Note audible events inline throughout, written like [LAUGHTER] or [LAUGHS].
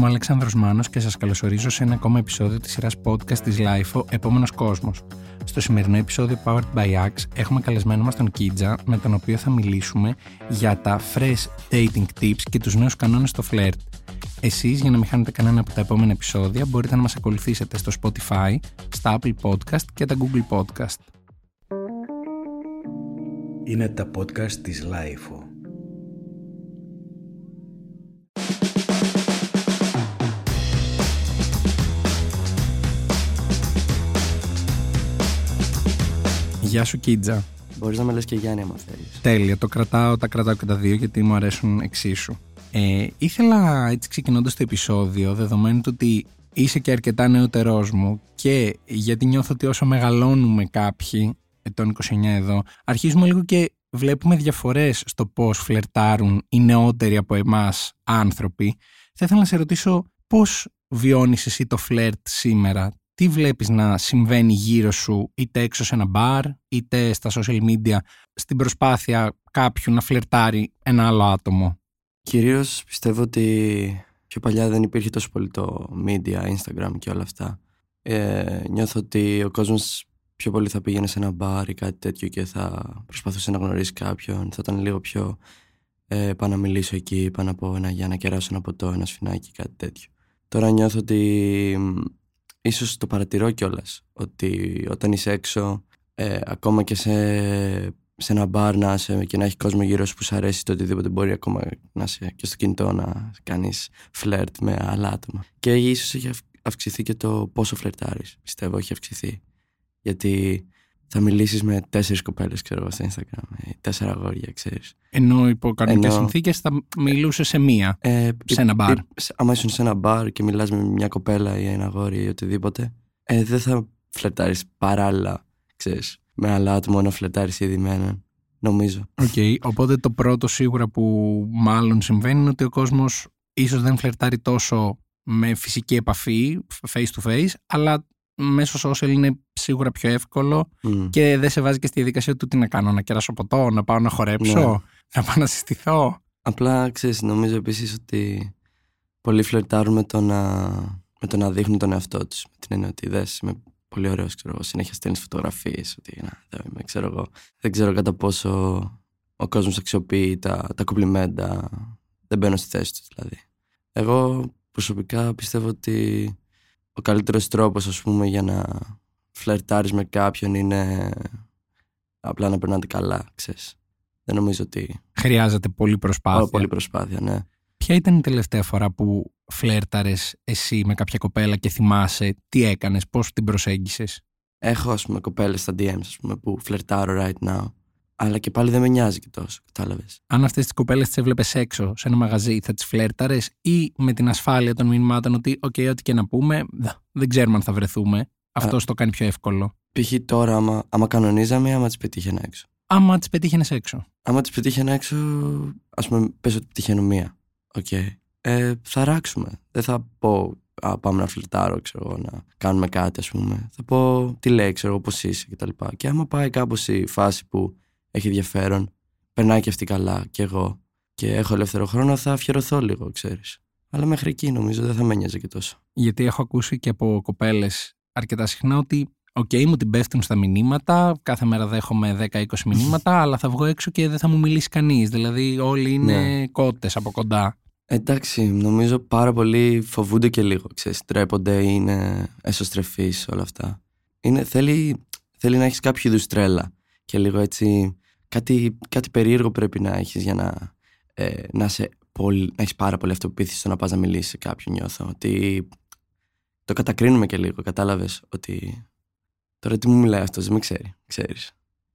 Είμαι ο Αλέξανδρος Μάνος και σας καλωσορίζω σε ένα ακόμα επεισόδιο της σειράς podcast της LIFO «Επόμενος κόσμος». Στο σημερινό επεισόδιο Powered by Axe έχουμε καλεσμένο μας τον Κίτζα με τον οποίο θα μιλήσουμε για τα fresh dating tips και τους νέους κανόνες στο flirt. Εσείς για να μην χάνετε κανένα από τα επόμενα επεισόδια μπορείτε να μας ακολουθήσετε στο Spotify, στα Apple Podcast και τα Google Podcast. Είναι τα podcast της LIFO. Γεια σου Κίτζα. Μπορείς να με λες και Γιάννη, άμα θέλεις. Τέλεια, το κρατάω, τα κρατάω και τα δύο γιατί μου αρέσουν εξίσου. Ε, ήθελα έτσι ξεκινώντας το επεισόδιο, δεδομένου του ότι είσαι και αρκετά νεότερό μου και γιατί νιώθω ότι όσο μεγαλώνουμε κάποιοι, ετών 29 εδώ, αρχίζουμε λίγο και βλέπουμε διαφορές στο πώς φλερτάρουν οι νεότεροι από εμάς άνθρωποι. Θα ήθελα να σε ρωτήσω πώς βιώνεις εσύ το φλερτ σήμερα, τι βλέπεις να συμβαίνει γύρω σου είτε έξω σε ένα μπαρ είτε στα social media στην προσπάθεια κάποιου να φλερτάρει ένα άλλο άτομο; Κυρίως πιστεύω ότι πιο παλιά δεν υπήρχε τόσο πολύ το media, Instagram και όλα αυτά. Ε, νιώθω ότι ο κόσμος πιο πολύ θα πήγαινε σε ένα μπαρ ή κάτι τέτοιο και θα προσπαθούσε να γνωρίσει κάποιον. Θα ήταν λίγο πιο ε, πάω να μιλήσω εκεί, πάω να πω ένα για να κεράσω ένα ποτό, ένα σφινάκι, κάτι τέτοιο. Τώρα νιώθω ότι ίσως το παρατηρώ κιόλας ότι όταν είσαι έξω ε, ακόμα και σε, σε ένα μπαρ να είσαι και να έχει κόσμο γύρω σου που σου αρέσει το οτιδήποτε μπορεί ακόμα να είσαι και στο κινητό να κάνεις φλερτ με άλλα άτομα. Και ίσως έχει αυξηθεί και το πόσο φλερτάρεις πιστεύω έχει αυξηθεί. Γιατί θα μιλήσεις με τέσσερις κοπέλες, ξέρω εγώ, στο Instagram. Ε, τέσσερα αγόρια, ξέρεις. Ενώ υπό κανονικές Ενώ... συνθήκες θα μιλούσε σε μία. Ε, σε ένα μπαρ. άμα ήσουν σε ένα μπαρ και μιλάς με μια κοπέλα ή ένα αγόρι ή οτιδήποτε, ε, δεν θα φλερτάρει παράλληλα, ξέρεις, με άλλα άτομα να φλερτάρει ήδη με έναν. Νομίζω. Ok. Okay. Οπότε το πρώτο σίγουρα που μάλλον συμβαίνει είναι ότι ο κόσμος ίσως δεν φλερτάρει τόσο με φυσική επαφή, face to face, αλλά μέσω social είναι σίγουρα πιο εύκολο και δεν σε βάζει και στη διαδικασία του τι να κάνω, να κεράσω ποτό, να πάω να χορέψω, ναι. να πάω να συστηθώ. Απλά ξέρεις, νομίζω επίσης ότι πολλοί φλερτάρουν με το να, με το να δείχνουν τον εαυτό τους. Με την έννοια ότι δες, είμαι πολύ ωραίος, ξέρω εγώ. Συνέχεια στέλνεις φωτογραφίες. Ότι να, δεν είμαι, ξέρω εγώ. Δεν ξέρω κατά πόσο ο κόσμος αξιοποιεί τα, τα κουμπλιμέντα. Δεν μπαίνω στη θέση τους δηλαδή. Εγώ προσωπικά πιστεύω ότι ο καλύτερος τρόπος ας πούμε για να φλερτάρεις με κάποιον είναι απλά να περνάτε καλά, ξέρεις. Δεν νομίζω ότι... Χρειάζεται πολύ προσπάθεια. πολύ προσπάθεια, ναι. Ποια ήταν η τελευταία φορά που φλέρταρες εσύ με κάποια κοπέλα και θυμάσαι τι έκανες, πώς την προσέγγισες; Έχω ας πούμε κοπέλες στα DMs ας πούμε, που φλερτάρω right now αλλά και πάλι δεν με νοιάζει και τόσο, κατάλαβες. Αν αυτές τις κοπέλες τις έβλεπες έξω, σε ένα μαγαζί, θα τις φλέρταρε ή με την ασφάλεια των μηνυμάτων ότι, OK, ό,τι και να πούμε, δεν ξέρουμε αν θα βρεθούμε. Αυτό το κάνει πιο εύκολο. Π.χ. τώρα, άμα, άμα κανονίζαμε, άμα τις πετύχαινα έξω. Άμα τις πετύχαινες έξω. Άμα τις πετύχαινα έξω, ας πούμε, πες ότι πετυχαίνω μία. OK. Okay. Ε, θα ράξουμε. Δεν θα πω α, πάμε να φλερτάρω, ξέρω να κάνουμε κάτι, ας πούμε. Θα πω τι λέει, ξέρω πώς είσαι κτλ. Και, και άμα πάει κάπως η φάση που έχει ενδιαφέρον, περνάει και αυτή καλά κι εγώ και έχω ελεύθερο χρόνο, θα αφιερωθώ λίγο, ξέρεις. Αλλά μέχρι εκεί νομίζω δεν θα με νοιάζει και τόσο. Γιατί έχω ακούσει και από κοπέλες αρκετά συχνά ότι OK, okay, μου την πέφτουν στα μηνύματα. Κάθε μέρα δέχομαι 10-20 μηνύματα, αλλά θα βγω έξω και δεν θα μου μιλήσει κανείς. Δηλαδή, όλοι είναι ναι. κότες από κοντά. Εντάξει, νομίζω πάρα πολλοί φοβούνται και λίγο. Ξέρεις, τρέπονται, είναι εσωστρεφείς όλα αυτά. Είναι, θέλει, θέλει να έχεις κάποιο είδους τρέλα και λίγο έτσι κάτι, κάτι περίεργο πρέπει να έχεις για να, ε, να, σε πολύ, να έχεις πάρα πολύ αυτοπεποίθηση στο να πας να μιλήσεις σε κάποιον νιώθω ότι το κατακρίνουμε και λίγο κατάλαβες ότι τώρα τι μου μιλάει αυτός δεν με ξέρει ξέρεις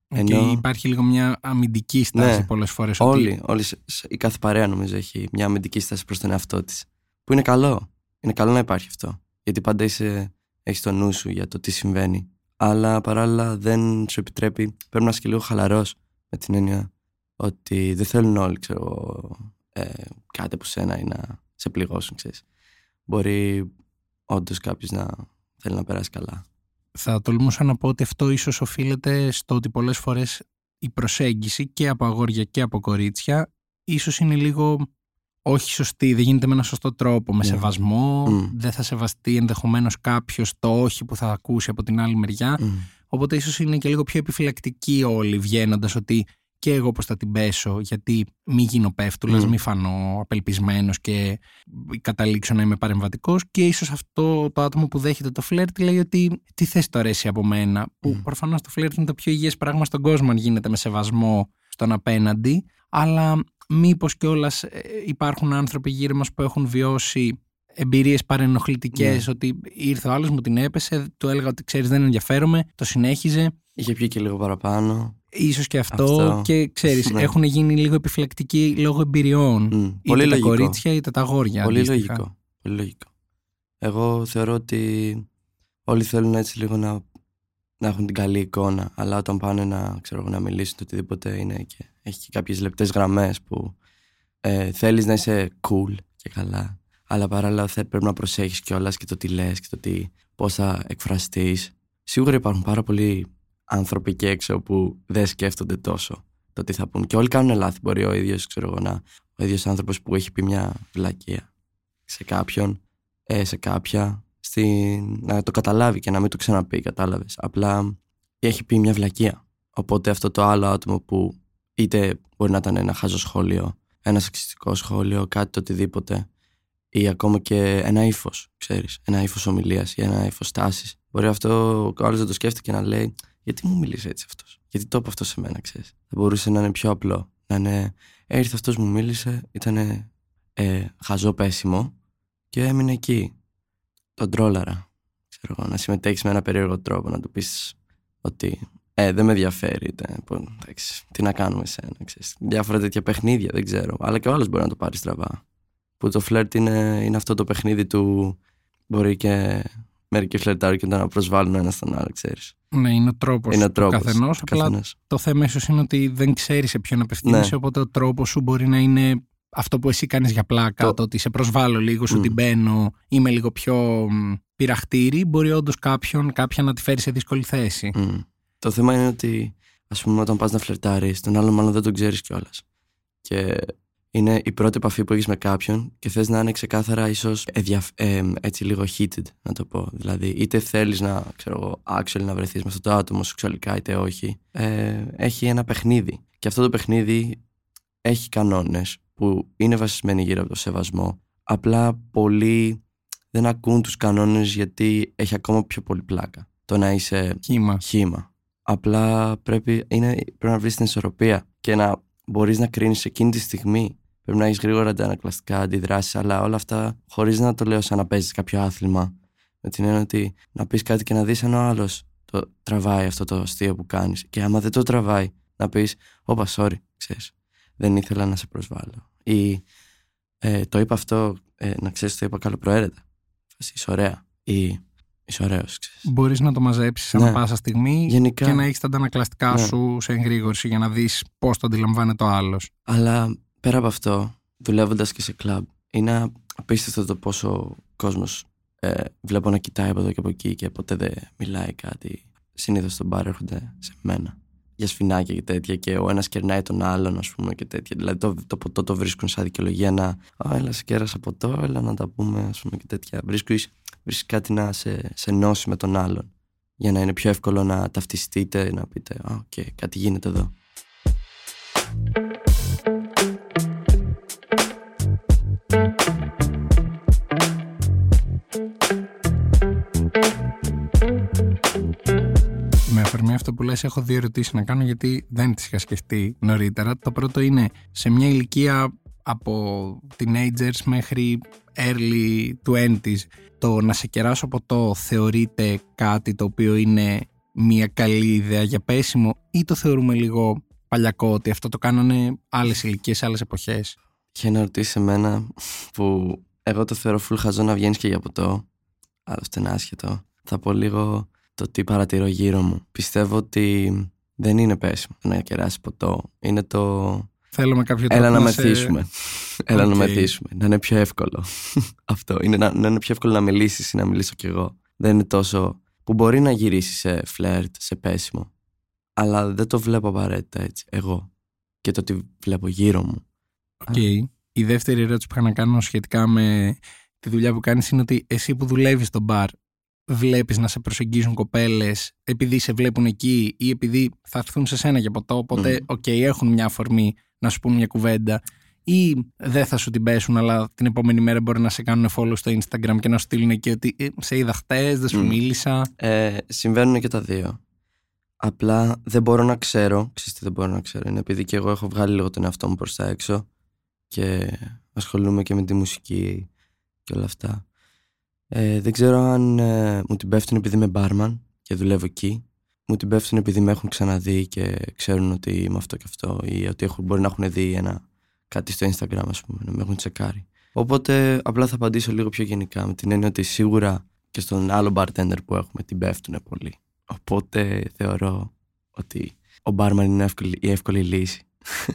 Okay, Ενώ... Υπάρχει λίγο μια αμυντική στάση ναι, πολλές φορές. Όλοι, ότι... όλοι, η κάθε παρέα νομίζω έχει μια αμυντική στάση προς τον εαυτό της. Που είναι καλό. Είναι καλό να υπάρχει αυτό. Γιατί πάντα είσαι, έχεις το νου σου για το τι συμβαίνει αλλά παράλληλα δεν σου επιτρέπει, πρέπει να είσαι και λίγο χαλαρός με την έννοια ότι δεν θέλουν όλοι, ξέρω, ε, κάτι από σένα ή να σε πληγώσουν, ξέρεις. Μπορεί όντως κάποιος να θέλει να περάσει καλά. Θα τολμούσα να πω ότι αυτό ίσως οφείλεται στο ότι πολλές φορές η προσέγγιση και από αγόρια και από κορίτσια ίσως είναι λίγο όχι σωστή, δεν γίνεται με ένα σωστό τρόπο, με Ναι. σεβασμό, Μμ. δεν θα σεβαστεί ενδεχομένως κάποιος το όχι που θα ακούσει από την άλλη μεριά. Μμ. Οπότε ίσως είναι και λίγο πιο επιφυλακτικοί όλοι βγαίνοντας ότι και εγώ πώ θα την πέσω, γιατί μη γίνω πέφτουλας, Μμ. μη φανώ απελπισμένος και καταλήξω να είμαι παρεμβατικός. Και ίσως αυτό το άτομο που δέχεται το φλερτ λέει ότι τι θες το αρέσει από μένα. Που Μμ. προφανώς το φλερτ είναι το πιο υγιές πράγμα στον κόσμο, αν γίνεται με σεβασμό στον απέναντι. Αλλά μήπως κιόλας υπάρχουν άνθρωποι γύρω μας που έχουν βιώσει εμπειρίες παρενοχλητικές, Ναι. ότι ήρθε ο άλλος, μου την έπεσε, του έλεγα ότι ξέρεις, δεν ενδιαφέρομαι, το συνέχιζε. Είχε πιει και λίγο παραπάνω. Ίσως και αυτό, Αυτό. και ξέρεις [LAUGHS] Ναι. έχουν γίνει λίγο επιφυλακτικοί λόγω εμπειριών Μμ. είτε Πολύ τα λογικό. κορίτσια είτε τα αγόρια Πολύ αντίστοιχα. λογικό. Πολύ λογικό. Εγώ θεωρώ ότι όλοι θέλουν έτσι λίγο να, να έχουν την καλή εικόνα, αλλά όταν πάνε να, ξέρω, εγώ, να μιλήσουν το οτιδήποτε είναι και έχει και κάποιες λεπτές γραμμές που ε, θέλεις να είσαι cool και καλά, αλλά παράλληλα θε, πρέπει να προσέχεις κιόλας και το τι λες και το τι, πώς θα εκφραστείς. Σίγουρα υπάρχουν πάρα πολλοί άνθρωποι εκεί έξω που δεν σκέφτονται τόσο το τι θα πούν. Και όλοι κάνουν λάθη. Μπορεί ο ίδιος, ξέρω εγώ, να, ο ίδιος άνθρωπος που έχει πει μια βλακεία σε κάποιον, ε, σε κάποια, στην, να το καταλάβει και να μην το ξαναπεί, κατάλαβες. Απλά έχει πει μια βλακεία. Οπότε αυτό το άλλο άτομο που είτε μπορεί να ήταν ένα χάζο σχόλιο, ένα σεξιστικό σχόλιο, κάτι το οτιδήποτε, ή ακόμα και ένα ύφος, ξέρεις. Ένα ύφος ομιλίας ή ένα ύφος τάσης. Μπορεί αυτό ο άλλος να το σκέφτεται και να λέει, Γιατί μου μίλησε έτσι αυτός, Γιατί το είπε αυτό σε μένα, ξέρεις. Θα μπορούσε να είναι πιο απλό. Να είναι, «Ε, ήρθε αυτός μου μίλησε, ήταν ε, χαζό πέσιμο και έμεινε εκεί. Τον τρόλαρα. Ξέρω εγώ, να συμμετέχεις με ένα περίεργο τρόπο, να του πεις ότι ε, δεν με ενδιαφέρει. είτε, πω, εντάξει, τι να κάνουμε σένα, ξέρεις. Διάφορα τέτοια παιχνίδια, δεν ξέρω. Αλλά και ο άλλος μπορεί να το πάρει στραβά. Που το φλερτ είναι, είναι αυτό το παιχνίδι του. Μπορεί και μερικοί φλερτάρουν και να προσβάλλουν ένα στον άλλο, ξέρεις. Ναι, είναι ο τρόπος Είναι ο του τρόπος. καθενός. Απλά το θέμα ίσως είναι ότι δεν ξέρεις σε ποιον απευθύνεσαι, Ναι. οπότε ο τρόπος σου μπορεί να είναι αυτό που εσύ κάνεις για πλάκα. Το, Το- ότι σε προσβάλλω λίγο, σου Μμ. την μπαίνω, είμαι λίγο πιο μ, πειραχτήρι. Μπορεί όντως κάποιον, κάποια να τη φέρει σε δύσκολη θέση. Μμ. Το θέμα είναι ότι, ας πούμε, όταν πας να φλερτάρεις, τον άλλον μάλλον δεν τον ξέρεις κιόλας. Και είναι η πρώτη επαφή που έχεις με κάποιον και θες να είναι ξεκάθαρα ίσως έτσι λίγο heated, να το πω. Δηλαδή, είτε θέλεις να, ξέρω εγώ, actually να βρεθείς με αυτό το άτομο σεξουαλικά, είτε όχι. Ε, έχει ένα παιχνίδι. Και αυτό το παιχνίδι έχει κανόνες που είναι βασισμένοι γύρω από το σεβασμό. Απλά πολλοί δεν ακούν τους κανόνες γιατί έχει ακόμα πιο πολύ πλάκα. Το να είσαι Κύμα. χήμα. Απλά πρέπει, είναι, πρέπει να βρεις την ισορροπία και να μπορείς να κρίνεις εκείνη τη στιγμή. Πρέπει να έχεις γρήγορα αντανακλαστικά αντιδράσεις, αλλά όλα αυτά χωρίς να το λέω σαν να παίζεις κάποιο άθλημα. Με την έννοια ότι να πεις κάτι και να δεις αν ο άλλος το τραβάει αυτό το αστείο που κάνεις. Και άμα δεν το τραβάει, να πεις, Όπα, sorry, ξέρεις. Δεν ήθελα να σε προσβάλλω. Ή ε, το είπα αυτό, ε, να ξέρεις, το είπα καλοπροαίρετα. Φάση, είσαι ωραία. Ή είσαι ωραίος, ξέρεις. Μπορείς να το μαζέψεις ανά Ναι. πάσα στιγμή Γενικά. και να έχεις τα αντανακλαστικά Ναι. σου σε εγρήγορση για να δεις πώς το αντιλαμβάνεται ο άλλος. Αλλά πέρα από αυτό, δουλεύοντας και σε κλαμπ, είναι απίστευτο το πόσο κόσμος ε, βλέπω να κοιτάει από εδώ και από εκεί και ποτέ δεν μιλάει κάτι. Συνήθως στον μπαρ έρχονται σε μένα για σφινάκια και τέτοια και ο ένας κερνάει τον άλλον, ας πούμε, και τέτοια. Δηλαδή το, το ποτό το βρίσκουν σαν δικαιολογία να. Α, έλα, σε κέρασα ποτό, έλα να τα πούμε, ας πούμε, και τέτοια. Βρίσκεις, βρίσκεις κάτι να σε, σε ενώσει με τον άλλον. Για να είναι πιο εύκολο να ταυτιστείτε, να πείτε, Α, οκ, κάτι γίνεται εδώ. Αυτό που λες έχω δύο ερωτήσεις να κάνω γιατί δεν τις είχα σκεφτεί νωρίτερα. Το πρώτο είναι σε μια ηλικία από teenagers μέχρι early 20s το να σε κεράσω ποτό θεωρείται κάτι το οποίο είναι μια καλή ιδέα για πέσιμο ή το θεωρούμε λίγο παλιακό ότι αυτό το κάνανε άλλες ηλικίες, άλλες εποχές; Είχε ένα ρωτήσει σε μένα που εγώ το θεωρώ full χαζό να βγαίνεις και για ποτό. Αλλά αυτό είναι άσχετο. Θα πω λίγο το τι παρατηρώ γύρω μου. Πιστεύω ότι δεν είναι πέσιμο να κεράσει ποτό. Είναι το. Θέλω με κάποιο τρόπο Έλα να σε- μεθύσουμε. Έλα να Οκ. μεθύσουμε. Να είναι πιο εύκολο. [LAUGHS] αυτό. Είναι να, να είναι πιο εύκολο να μιλήσεις ή να μιλήσω κι εγώ. Δεν είναι τόσο. που μπορεί να γυρίσεις σε φλερτ, σε πέσιμο. Αλλά δεν το βλέπω απαραίτητα έτσι. Εγώ. Και το τι βλέπω γύρω μου. Οκ. η δεύτερη ερώτηση που είχα να κάνω σχετικά με τη δουλειά που κάνεις είναι ότι εσύ που δουλεύεις στο μπαρ βλέπεις να σε προσεγγίζουν κοπέλες επειδή σε βλέπουν εκεί ή επειδή θα έρθουν σε σένα για ποτό οπότε οκ έχουν μια αφορμή να σου πούν μια κουβέντα ή δεν θα σου την πέσουν αλλά την επόμενη μέρα μπορεί να σε κάνουν follow στο Instagram και να σου στείλουν εκεί ότι «Ε, σε είδα χτες, δεν σου Μμ. μίλησα Ε, συμβαίνουν και τα δύο. Απλά δεν μπορώ να ξέρω, ξέρεις τι δεν μπορώ να ξέρω, είναι επειδή και εγώ έχω βγάλει λίγο τον εαυτό μου προς τα έξω και ασχολούμαι και με τη μουσική και όλα αυτά. Ε, δεν ξέρω αν ε, μου την πέφτουν επειδή είμαι μπάρμαν και δουλεύω εκεί, μου την πέφτουν επειδή με έχουν ξαναδεί και ξέρουν ότι είμαι αυτό και αυτό ή ότι έχουν, μπορεί να έχουν δει ένα, κάτι στο Instagram ας πούμε, να με έχουν τσεκάρει. Οπότε απλά θα απαντήσω λίγο πιο γενικά με την έννοια ότι σίγουρα και στον άλλο bartender που έχουμε την πέφτουν πολύ. Οπότε θεωρώ ότι ο μπάρμαν είναι εύκολη, η εύκολη λύση.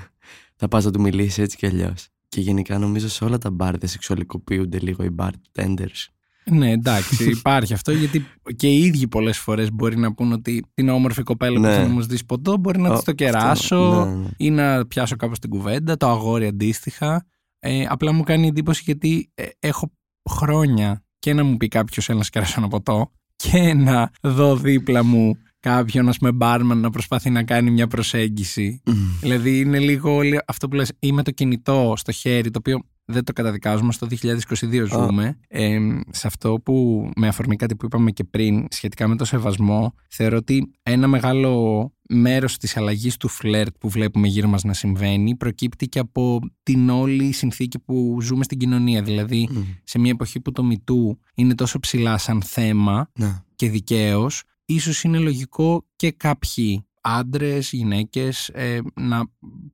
[LAUGHS] θα πας να του μιλήσεις έτσι κι αλλιώς. Και γενικά νομίζω σε όλα τα μπαρ δεν σεξουαλικοποιούνται λίγο οι bartenders. Ναι, εντάξει, [LAUGHS] υπάρχει αυτό γιατί και οι ίδιοι πολλές φορές μπορεί να πούν ότι την όμορφη κοπέλα που Ναι. θα μου δει ποτό μπορεί να Ο- της το αυτό, κεράσω ναι, ναι. ή να πιάσω κάπως την κουβέντα, το αγόρι αντίστοιχα. Ε, απλά μου κάνει εντύπωση γιατί ε, έχω χρόνια και να μου πει κάποιος έλα να σε κεράσω ένα ποτό και να δω δίπλα μου κάποιον, ας πούμε, μπάρμαν να προσπαθεί να κάνει μια προσέγγιση. Μμ. Δηλαδή είναι λίγο όλη- αυτό που λες ή με το κινητό στο χέρι, το οποίο δεν το καταδικάζουμε, στο 2022 ζούμε. Ε, σε αυτό που με αφορμή κάτι που είπαμε και πριν σχετικά με το σεβασμό, θεωρώ ότι ένα μεγάλο μέρος της αλλαγής του φλερτ που βλέπουμε γύρω μας να συμβαίνει προκύπτει και από την όλη συνθήκη που ζούμε στην κοινωνία. Δηλαδή Μμ. σε μια εποχή που το MeToo είναι τόσο ψηλά σαν θέμα Ναι. και δικαίως, ίσως είναι λογικό και κάποιοι άντρες, γυναίκες ε, να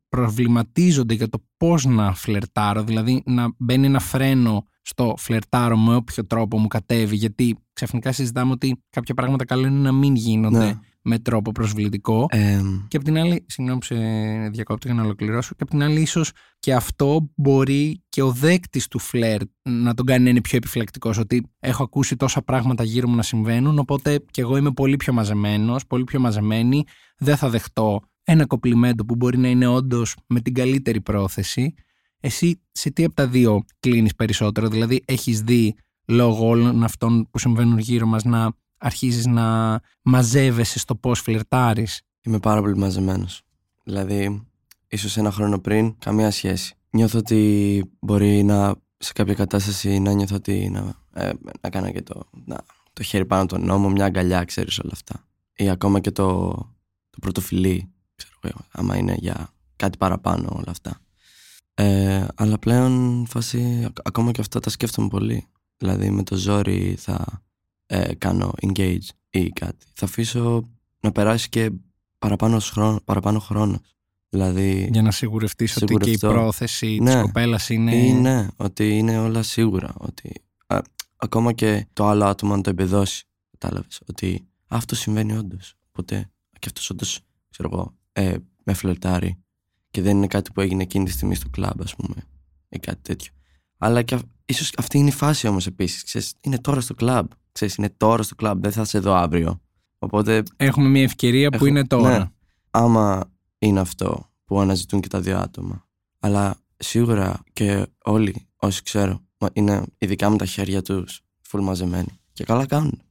προβληματίζονται για το πώς να φλερτάρω, δηλαδή να μπαίνει ένα φρένο στο φλερτάρω με όποιο τρόπο μου κατέβει, γιατί ξαφνικά συζητάμε ότι κάποια πράγματα καλό είναι να μην γίνονται Ναι. Με τρόπο προσβλητικό. Ε, Και απ' την άλλη, συγγνώμη που σε διακόπτω για να ολοκληρώσω, και απ' την άλλη ίσως και αυτό μπορεί και ο δέκτης του φλερτ να τον κάνει να είναι πιο επιφυλακτικός, ότι έχω ακούσει τόσα πράγματα γύρω μου να συμβαίνουν, οπότε και εγώ είμαι πολύ πιο μαζεμένος, πολύ πιο μαζεμένη, δεν θα δεχτώ ένα κοπλιμέντο που μπορεί να είναι όντως με την καλύτερη πρόθεση. Εσύ σε τι από τα δύο κλείνεις περισσότερο, δηλαδή έχεις δει λόγω όλων αυτών που συμβαίνουν γύρω μας να αρχίζεις να μαζεύεσαι στο πώς φλερτάρεις. Είμαι πάρα πολύ μαζεμένος. Δηλαδή, ίσως ένα χρόνο πριν, καμία σχέση. Νιώθω ότι μπορεί να σε κάποια κατάσταση να νιώθω ότι να, ε, να κάνω και το, να, το χέρι πάνω από τον νόμο, μια αγκαλιά, ξέρεις όλα αυτά. Ή ακόμα και το, το πρωτοφιλί, ξέρω εγώ, άμα είναι για κάτι παραπάνω όλα αυτά. Ε, αλλά πλέον φάση, ακ- ακόμα και αυτά τα σκέφτομαι πολύ. Δηλαδή με το ζόρι θα ε, κάνω engage ή κάτι. Θα αφήσω να περάσει και παραπάνω, χρόνο, παραπάνω χρόνος. Δηλαδή, Για να σιγουρευτείς ότι και η Σιγουρευτώ. πρόθεση της Ναι. κοπέλας είναι... ή ναι, ότι είναι όλα σίγουρα. Ότι, α, ακόμα και το άλλο άτομο να το εμπεδώσει. Κατάλαβες. Ότι αυτό συμβαίνει όντως. Οπότε και αυτός όντως, ξέρω εγώ, ε, με φλερτάρει. Και δεν είναι κάτι που έγινε εκείνη τη στιγμή στο κλαμπ, ας πούμε. Ή κάτι τέτοιο. Αλλά και ίσως αυτή είναι η φάση όμως επίσης. Είναι τώρα στο κλαμπ. Ξέρεις, είναι τώρα στο κλαμπ. Δεν θα σε δω αύριο. Οπότε Έχουμε μια ευκαιρία που Έχω- είναι τώρα. ναι. άμα είναι αυτό που αναζητούν και τα δύο άτομα. Αλλά σίγουρα και όλοι όσοι ξέρω μα- είναι ειδικά με τα χέρια τους full μαζεμένοι. Και καλά κάνουν,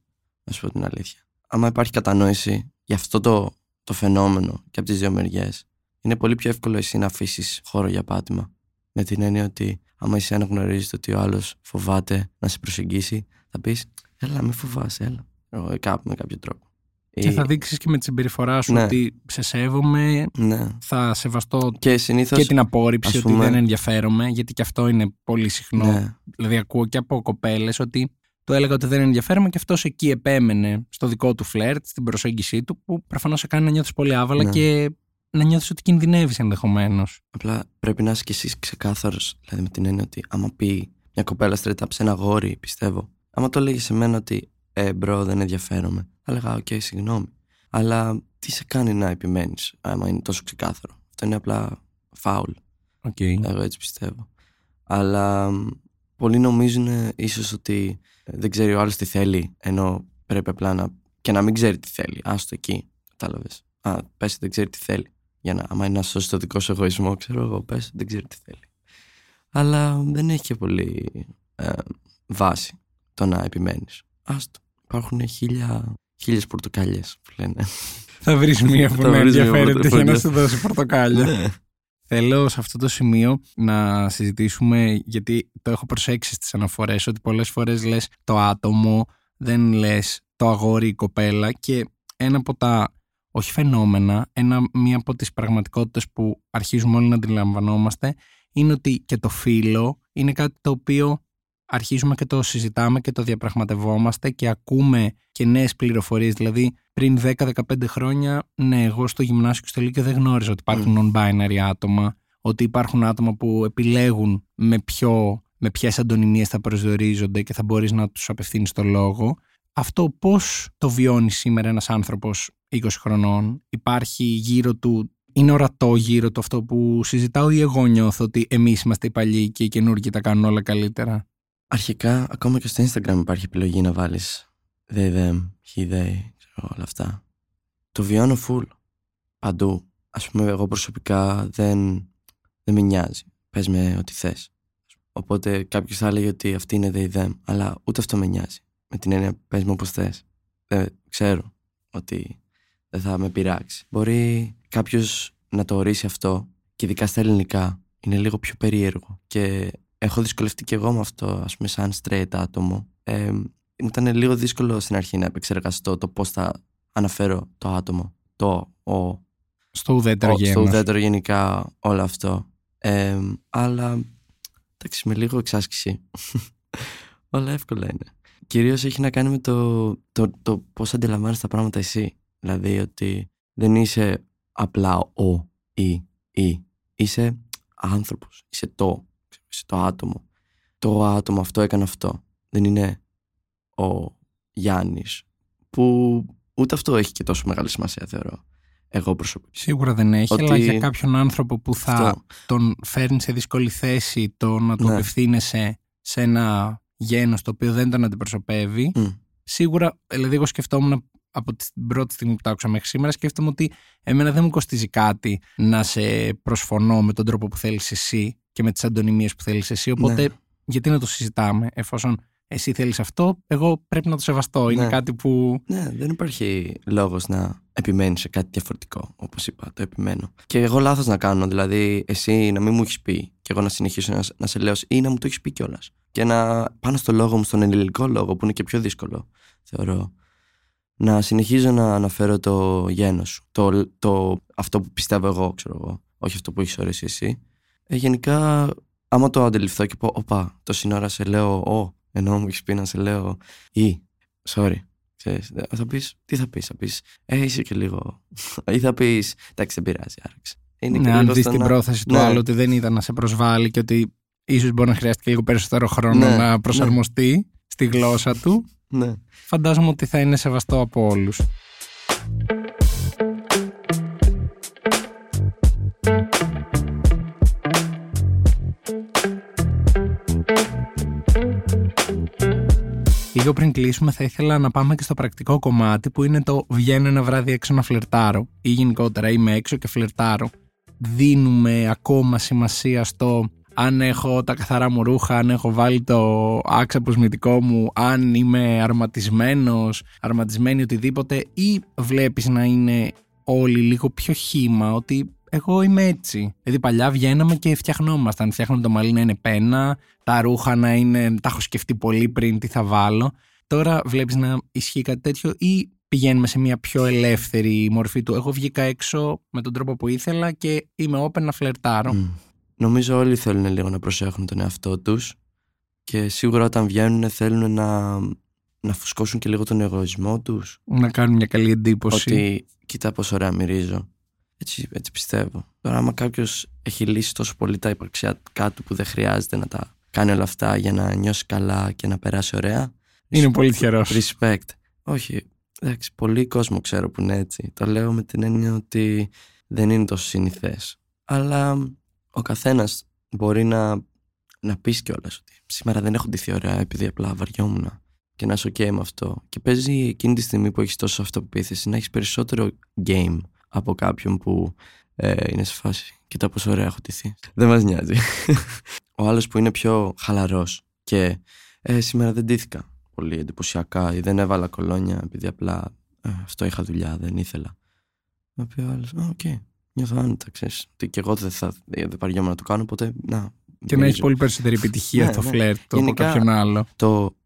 να σου πω την αλήθεια. Άμα υπάρχει κατανόηση για αυτό το, το φαινόμενο και από τις δύο μεριές, είναι πολύ πιο εύκολο εσύ να αφήσεις χώρο για πάτημα. Με την έννοια ότι άμα εσύ αναγνωρίζεις ότι ο άλλος φοβάται να σε προσεγγίσει, θα πεις έλα μην φοβάσαι, έλα. Εγώ, κάπου με κάποιο τρόπο. Και Ή- θα δείξεις και με τη συμπεριφορά σου Ναι. ότι σε σέβομαι, Ναι. θα σεβαστώ Και συνήθως... και την απόρριψη ας ότι πούμε- δεν ενδιαφέρομαι, γιατί και αυτό είναι πολύ συχνό. Ναι. Δηλαδή ακούω και από κοπέλες ότι του έλεγα ότι δεν ενδιαφέρομαι και αυτός εκεί επέμενε στο δικό του φλερτ, στην προσέγγιση του, που προφανώς σε κάνει να νιώθεις πολύ άβαλα Ναι. και να νιώθεις ότι κινδυνεύεις ενδεχομένως. Απλά πρέπει να είσαι κι εσύ ξεκάθαρος. Δηλαδή με την έννοια ότι άμα πει μια κοπέλα straight up σε ένα αγόρι, πιστεύω. Άμα το έλεγες σε μένα ότι ε, bro, δεν ενδιαφέρομαι. Θα έλεγα, οκ, συγγνώμη. Αλλά τι σε κάνει να επιμένεις, άμα είναι τόσο ξεκάθαρο. Αυτό είναι απλά φάουλ. Οκ. Εγώ έτσι πιστεύω. Αλλά μ, πολλοί νομίζουν ίσως ότι ε, δεν ξέρει ο άλλος τι θέλει, ενώ πρέπει απλά να. και να μην ξέρει τι θέλει. Άστο εκεί. Κατάλαβες. Α, πες δεν ξέρει τι θέλει. Για να, άμα είναι να σώσει το δικό σου εγωισμό, ξέρω εγώ, πες δεν ξέρει τι θέλει. Αλλά δεν έχει και πολύ ε, βάση το να επιμένεις. Άστο. Υπάρχουν χίλια, χίλιες πορτοκάλιες που λένε. Θα βρεις μία που Θα να βρεις μία ενδιαφέρεται για να πορτοκάλια. σου δώσει πορτοκάλια. Ναι. Θέλω σε αυτό το σημείο να συζητήσουμε, γιατί το έχω προσέξει στις αναφορές, ότι πολλές φορές λες το άτομο, δεν λες το αγόρι ή η κοπέλα και ένα από τα, όχι φαινόμενα, ένα, μία από τις πραγματικότητες που αρχίζουμε όλοι να αντιλαμβανόμαστε είναι ότι και το φύλλο είναι κάτι το οποίο αρχίζουμε και το συζητάμε και το διαπραγματευόμαστε και ακούμε και νέες πληροφορίες. Δηλαδή πριν 10-15 χρόνια, ναι, εγώ στο γυμνάσιο και στο λύκειο δεν γνώριζα ότι υπάρχουν non-binary άτομα, ότι υπάρχουν άτομα που επιλέγουν με, ποιο, με ποιες αντωνυμίες θα προσδιορίζονται και θα μπορείς να τους απευθύνεις το λόγο. Αυτό πώς το βιώνει σήμερα ένας άνθρωπος 20 χρονών, υπάρχει γύρω του είναι ορατό γύρω του αυτό που συζητάω ή εγώ νιώθω ότι εμείς είμαστε οι παλιοί και οι καινούργοι τα κάνουν όλα καλύτερα; Αρχικά, ακόμα και στο Instagram υπάρχει επιλογή να βάλεις they, them, he, they, ξέρω, όλα αυτά. Το βιώνω full. Παντού. Ας πούμε, εγώ προσωπικά δεν, δεν με νοιάζει. Πες με ό,τι θες. Οπότε κάποιος θα έλεγε ότι αυτή είναι they, them, αλλά ούτε αυτό με νοιάζει. Με την έννοια, πες με όπως θες. Δεν ξέρω ότι δεν θα με πειράξει. Μπορεί κάποιος να το ορίσει αυτό και ειδικά στα ελληνικά είναι λίγο πιο περίεργο και έχω δυσκολευτεί και εγώ με αυτό, ας πούμε, σαν straight άτομο. Ε, μου ήταν λίγο δύσκολο στην αρχή να επεξεργαστώ το πώς θα αναφέρω το άτομο, το, ο, Στο ουδέτερο ο- στο γένος. ουδέτερο γενικά όλο αυτό. Ε, αλλά, εντάξει, με λίγο εξάσκηση. [LAUGHS] όλα εύκολα είναι. Κυρίως έχει να κάνει με το, το, το πώς αντιλαμβάνεσαι τα πράγματα εσύ. Δηλαδή ότι δεν είσαι απλά ο ή η. Είσαι άνθρωπος, είσαι το, είσαι το άτομο. Το άτομο αυτό έκανε αυτό. Δεν είναι ο Γιάννης που ούτε αυτό έχει και τόσο μεγάλη σημασία θεωρώ. Εγώ προσωπικά. Σίγουρα δεν έχει, Ότι- αλλά για κάποιον άνθρωπο που θα Αυτό. τον φέρνει σε δύσκολη θέση το να του Ναι. απευθύνεσαι σε ένα γένος το οποίο δεν τον αντιπροσωπεύει, Μμ. σίγουρα, δηλαδή εγώ σκεφτόμουν από την πρώτη στιγμή που το άκουσα μέχρι σήμερα, σκέφτομαι ότι εμένα δεν μου κοστίζει κάτι να σε προσφωνώ με τον τρόπο που θέλεις εσύ και με τις αντωνυμίες που θέλεις εσύ, οπότε Ναι. γιατί να το συζητάμε εφόσον εσύ θέλεις αυτό, εγώ πρέπει να το σεβαστώ. Είναι Ναι. κάτι που... Ναι, δεν υπάρχει λόγος να επιμένεις σε κάτι διαφορετικό, όπως είπα, το επιμένω. Και εγώ λάθος να κάνω, δηλαδή εσύ να μην μου έχεις πει και εγώ να συνεχίσω να, να σε λέω ή να μου το έχεις πει κιόλας. Και να πάνω στο λόγο μου, στον ελληνικό λόγο που είναι και πιο δύσκολο, θεωρώ, να συνεχίζω να αναφέρω το γένος σου, το, το, αυτό που πιστεύω εγώ, ξέρω εγώ, όχι αυτό που έχεις ορίσει εσύ. Ε, γενικά, άμα το αντιληφθώ και πω, οπα, το σύνορα σε λέω, ο, ενώ μου έχεις πει να σε λέω, ή, sorry, Ξέρεις, δε- θα πεις, τι θα πεις, θα πεις, ε, είσαι και λίγο, [LAUGHS] ή θα πεις, εντάξει δεν πειράζει, άραξε. Είναι και Ναι, αν λίγο δεις στο την να- πρόθεση του Ναι. άλλου ότι δεν ήταν να σε προσβάλλει και ότι ίσως μπορεί να χρειαστεί λίγο περισσότερο χρόνο Ναι, να προσαρμοστεί στη γλώσσα του, Ναι. φαντάζομαι ότι θα είναι σεβαστό από όλους. Λίγο πριν κλείσουμε θα ήθελα να πάμε και στο πρακτικό κομμάτι που είναι το βγαίνω ένα βράδυ έξω να φλερτάρω ή γενικότερα είμαι έξω και φλερτάρω. Δίνουμε ακόμα σημασία στο αν έχω τα καθαρά μου ρούχα, αν έχω βάλει το άξα αποσμητικό μου, αν είμαι αρματισμένος, αρματισμένη οτιδήποτε ή βλέπεις να είναι όλοι λίγο πιο χύμα ότι εγώ είμαι έτσι. Δηλαδή παλιά βγαίναμε και φτιαχνόμασταν. Φτιάχναμε το μαλλί να είναι πένα, τα ρούχα να είναι. Τα έχω σκεφτεί πολύ πριν τι θα βάλω. Τώρα βλέπεις να ισχύει κάτι τέτοιο ή πηγαίνουμε σε μια πιο ελεύθερη μορφή του. Εγώ βγήκα έξω με τον τρόπο που ήθελα και είμαι open να φλερτάρω. Μμ. Νομίζω όλοι θέλουν λίγο να προσέχουν τον εαυτό τους και σίγουρα όταν βγαίνουν θέλουν να, να φουσκώσουν και λίγο τον εγωισμό τους Να κάνουν μια καλή εντύπωση. ότι κοίτα πόσο ωραία μυρίζω. Έτσι, έτσι πιστεύω. Τώρα άμα κάποιος έχει λύσει τόσο πολύ τα υπαρξιακά του που δεν χρειάζεται να τα κάνει όλα αυτά για να νιώσει καλά και να περάσει ωραία. Είναι respect- πολύ τυχερός. Respect. Όχι. Εντάξει, πολύ κόσμο ξέρω που είναι έτσι. Το λέω με την έννοια ότι δεν είναι τόσο συνηθές. Αλλά ο καθένας μπορεί να, να πεις κιόλας ότι σήμερα δεν έχω ντυθεί ωραία επειδή απλά βαριόμουν και να είσαι ok με αυτό. Και παίζει εκείνη τη στιγμή που έχεις τόσο αυτοπεποίθηση να έχεις περισσότερο game από κάποιον που ε, είναι σε φάση. Κοίτα πόσο ωραία έχω τηθεί. Δεν μας νοιάζει. [LAUGHS] Ο άλλος που είναι πιο χαλαρός και ε, σήμερα δεν ντύθηκα πολύ εντυπωσιακά ή δεν έβαλα κολόνια επειδή απλά ε, αυτό είχα δουλειά, δεν ήθελα. Να πει ο άλλος, οκ, νιώθω άνετα, ξέρεις. Ότι και εγώ δεν θα δεν βαριόμαι να το κάνω, οπότε να. Και να έχει πολύ περισσότερη επιτυχία Ναι, στο ναι. φλερτ από Γενικά- κάποιον άλλο. Το,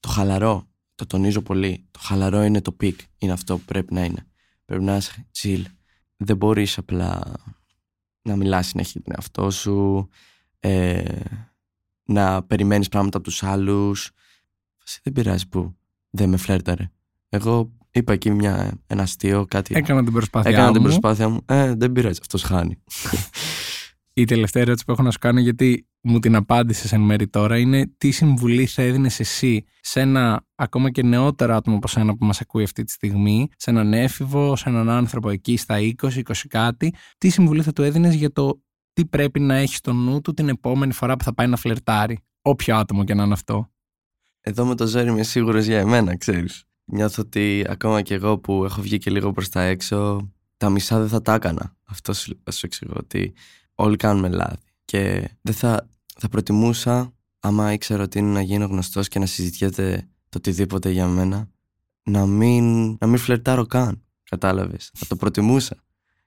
το χαλαρό, το τονίζω πολύ. Το χαλαρό είναι το peak. Είναι αυτό που πρέπει να είναι. Πρέπει να είσαι chill. Δεν μπορείς απλά να μιλάς συνέχεια για τον εαυτό σου, ε, να περιμένεις πράγματα από τους άλλους. Εσύ δεν πειράζει που δεν με φλέρταρε. Εγώ είπα εκεί μια, ένα αστείο, κάτι. Έκανα την προσπάθειά Έκανα την μου. προσπάθεια μου. Ε, δεν πειράζει, αυτός χάνει. Η τελευταία ερώτηση που έχω να σου κάνω, γιατί μου την απάντησες εν μέρη τώρα, είναι τι συμβουλή θα έδινες εσύ σε ένα ακόμα και νεότερο άτομο από σένα που μας ακούει αυτή τη στιγμή, σε έναν έφηβο, σε έναν άνθρωπο εκεί στα 20, 20 κάτι, τι συμβουλή θα του έδινες για το τι πρέπει να έχει στο νου του την επόμενη φορά που θα πάει να φλερτάρει. Όποιο άτομο και να είναι αυτό; Εδώ με το ζόρι είμαι σίγουρος για εμένα, ξέρεις. Νιώθω ότι ακόμα και εγώ που έχω βγει και λίγο προς τα έξω, τα μισά δεν θα τα έκανα. Αυτό σου, σου εξηγώ, ότι όλοι κάνουμε λάθη. Και δεν θα, θα προτιμούσα, άμα ήξερα ότι είναι να γίνω γνωστός και να συζητιέται το οτιδήποτε για μένα, να μην, να μην φλερτάρω καν. Κατάλαβες. Θα το προτιμούσα.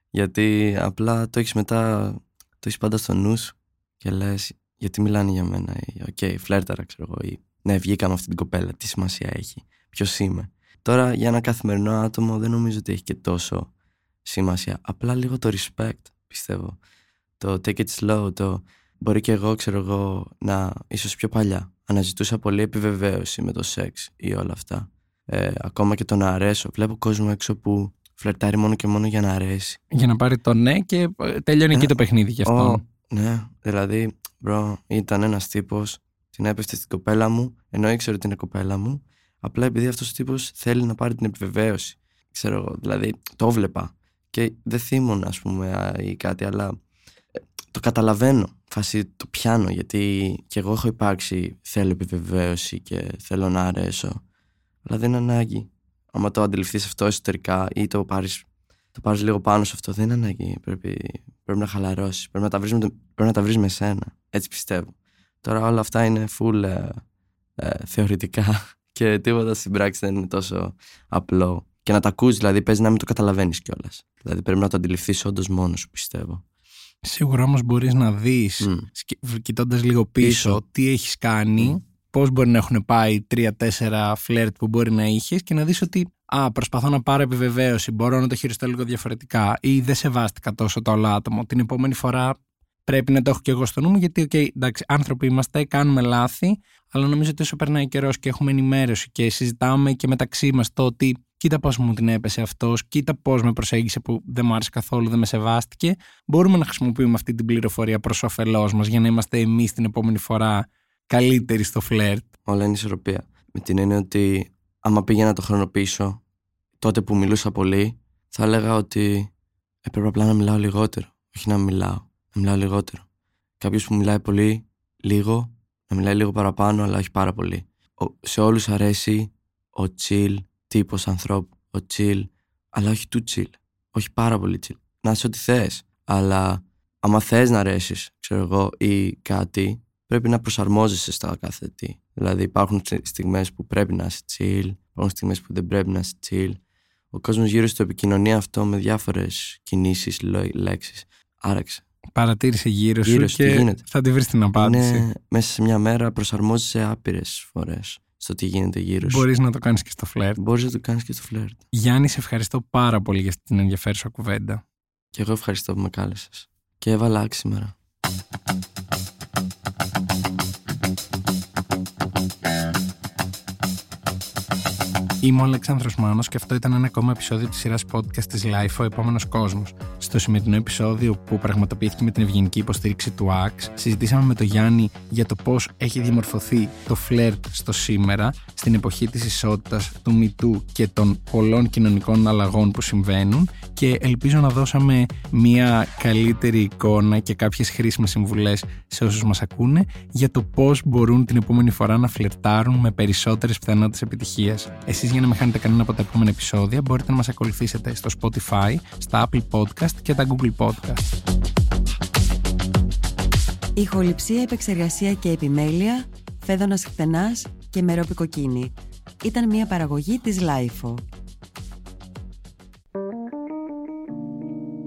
Γιατί απλά το έχεις μετά, το έχεις πάντα στο νου σου και λες γιατί μιλάνε για μένα ή οκ, φλέρταρα ξέρω εγώ ή ναι, βγήκα με αυτή την κοπέλα. Τι σημασία έχει, ποιος είμαι. Τώρα για ένα καθημερινό άτομο δεν νομίζω ότι έχει και τόσο σημασία. Απλά λίγο το respect, πιστεύω. Το take it slow, το μπορεί και εγώ, ξέρω εγώ, να ίσως πιο παλιά αναζητούσα πολύ επιβεβαίωση με το σεξ ή όλα αυτά. Ε, ακόμα και το να αρέσω. Βλέπω κόσμο έξω που φλερτάρει μόνο και μόνο για να αρέσει. Για να πάρει το ναι και ε, τελειώνει εκεί Ε, το παιχνίδι γι' αυτό. Ω, ναι, δηλαδή, bro, ήταν ένας τύπος, την έπεφτε στην κοπέλα μου, ενώ ήξερε ότι είναι κοπέλα μου, απλά επειδή αυτός ο τύπος θέλει να πάρει την επιβεβαίωση. Ξέρω εγώ, δηλαδή, το έβλεπα. Και δεν θύμωνα, ας πούμε, α, ή κάτι, αλλά ε, το καταλαβαίνω. Φάση το πιάνω, γιατί και εγώ έχω υπάρξει, θέλω επιβεβαίωση και θέλω να αρέσω. Αλλά δεν είναι ανάγκη. Άμα το αντιληφθείς αυτό εσωτερικά ή το πάρεις το πάρεις λίγο πάνω σε αυτό, δεν είναι ανάγκη. Πρέπει, πρέπει να χαλαρώσεις. Πρέπει να τα βρεις με, το- πρέπει να τα βρεις με σένα. Έτσι πιστεύω. Τώρα όλα αυτά είναι full ε, ε, θεωρητικά και τίποτα στην πράξη δεν είναι τόσο απλό. Και να τα ακούς, δηλαδή παίζει να μην το καταλαβαίνεις κιόλας. Δηλαδή πρέπει να το αντιληφθείς όντως μόνος σου, πιστεύω. Σίγουρα όμως μπορείς να δεις, Μμ. κοιτώντας λίγο πίσω, Πίσω. τι έχεις κάνει, Μμ. πώς μπορεί να έχουν πάει τρία-τέσσερα φλερτ που μπορεί να είχες και να δεις ότι Α, προσπαθώ να πάρω επιβεβαίωση. Μπορώ να το χειριστώ λίγο διαφορετικά. Ή δεν σεβάστηκα τόσο το άλλο άτομο. Την επόμενη φορά πρέπει να το έχω και εγώ στο νου μου, γιατί, οκ, εντάξει, άνθρωποι είμαστε, κάνουμε λάθη, αλλά νομίζω ότι όσο περνάει καιρός και έχουμε ενημέρωση και συζητάμε και μεταξύ μας το ότι κοίτα πώς μου την έπεσε αυτός, κοίτα πώς με προσέγγισε που δεν μου άρεσε καθόλου, δεν με σεβάστηκε, μπορούμε να χρησιμοποιούμε αυτή την πληροφορία προς όφελός μας για να είμαστε εμείς την επόμενη φορά καλύτεροι στο φλερτ. Όλα είναι ισορροπία. Με την έννοια ότι άμα πήγαινα το χρόνο πίσω, τότε που μιλούσα πολύ, θα έλεγα ότι έπρεπε απλά να μιλάω λιγότερο. Όχι να μιλάω, να μιλάω λιγότερο. Κάποιος που μιλάει πολύ, λίγο, να μιλάει λίγο παραπάνω, αλλά όχι πάρα πολύ. Ο- σε όλους αρέσει ο chill τύπος ανθρώπου. Ο chill, αλλά όχι too chill. Όχι πάρα πολύ chill. Να είσαι ό,τι θες. Αλλά άμα θες να αρέσεις, ξέρω εγώ, ή κάτι, πρέπει να προσαρμόζεσαι στα κάθε τι. Δηλαδή υπάρχουν στιγμές που πρέπει να είσαι chill, υπάρχουν στιγμές που δεν πρέπει να είσαι chill. Ο κόσμος γύρω στο επικοινωνεί αυτό με διάφορες κινήσεις, λέξεις. Άραξε. Παρατήρησε γύρω, Γύρω σου σου, τι και γίνεται. θα τη βρεις την απάντηση. Είναι μέσα σε μια μέρα προσαρμόζεσαι άπειρες φορές στο τι γίνεται γύρω σου. Μπορείς να το κάνεις και στο φλερτ. Μπορείς να το κάνεις και στο φλερτ. Γιάννη, σε ευχαριστώ πάρα πολύ για αυτή την ενδιαφέρουσα κουβέντα. Και εγώ ευχαριστώ που με κάλεσες. Και έβαλα άξι Είμαι ο Αλέξανδρος Μάνος και αυτό ήταν ένα ακόμα επεισόδιο της σειράς podcast της Life, ο επόμενος κόσμος. Στο σημερινό επεισόδιο που πραγματοποιήθηκε με την ευγενική υποστήριξη του AXE, συζητήσαμε με τον Γιάννη για το πώς έχει διαμορφωθεί το φλερτ στο σήμερα, στην εποχή της ισότητας, του MeToo και των πολλών κοινωνικών αλλαγών που συμβαίνουν και ελπίζω να δώσαμε μια καλύτερη εικόνα και κάποιες χρήσιμες συμβουλές σε όσους μας ακούνε για το πώς μπορούν την επόμενη φορά να φλερτάρουν με περισσότερες πιθανότητες επιτυχίας. Εσείς για να μην χάνετε κανένα από τα επόμενα επεισόδια μπορείτε να μας ακολουθήσετε στο Spotify, στα Apple Podcast και τα Google Podcast. Ηχοληψία, επεξεργασία και επιμέλεια, Φαίδωνας Χτενάς και Μερόπη Κοκκίνη. Ήταν μια παραγωγή της LiFO.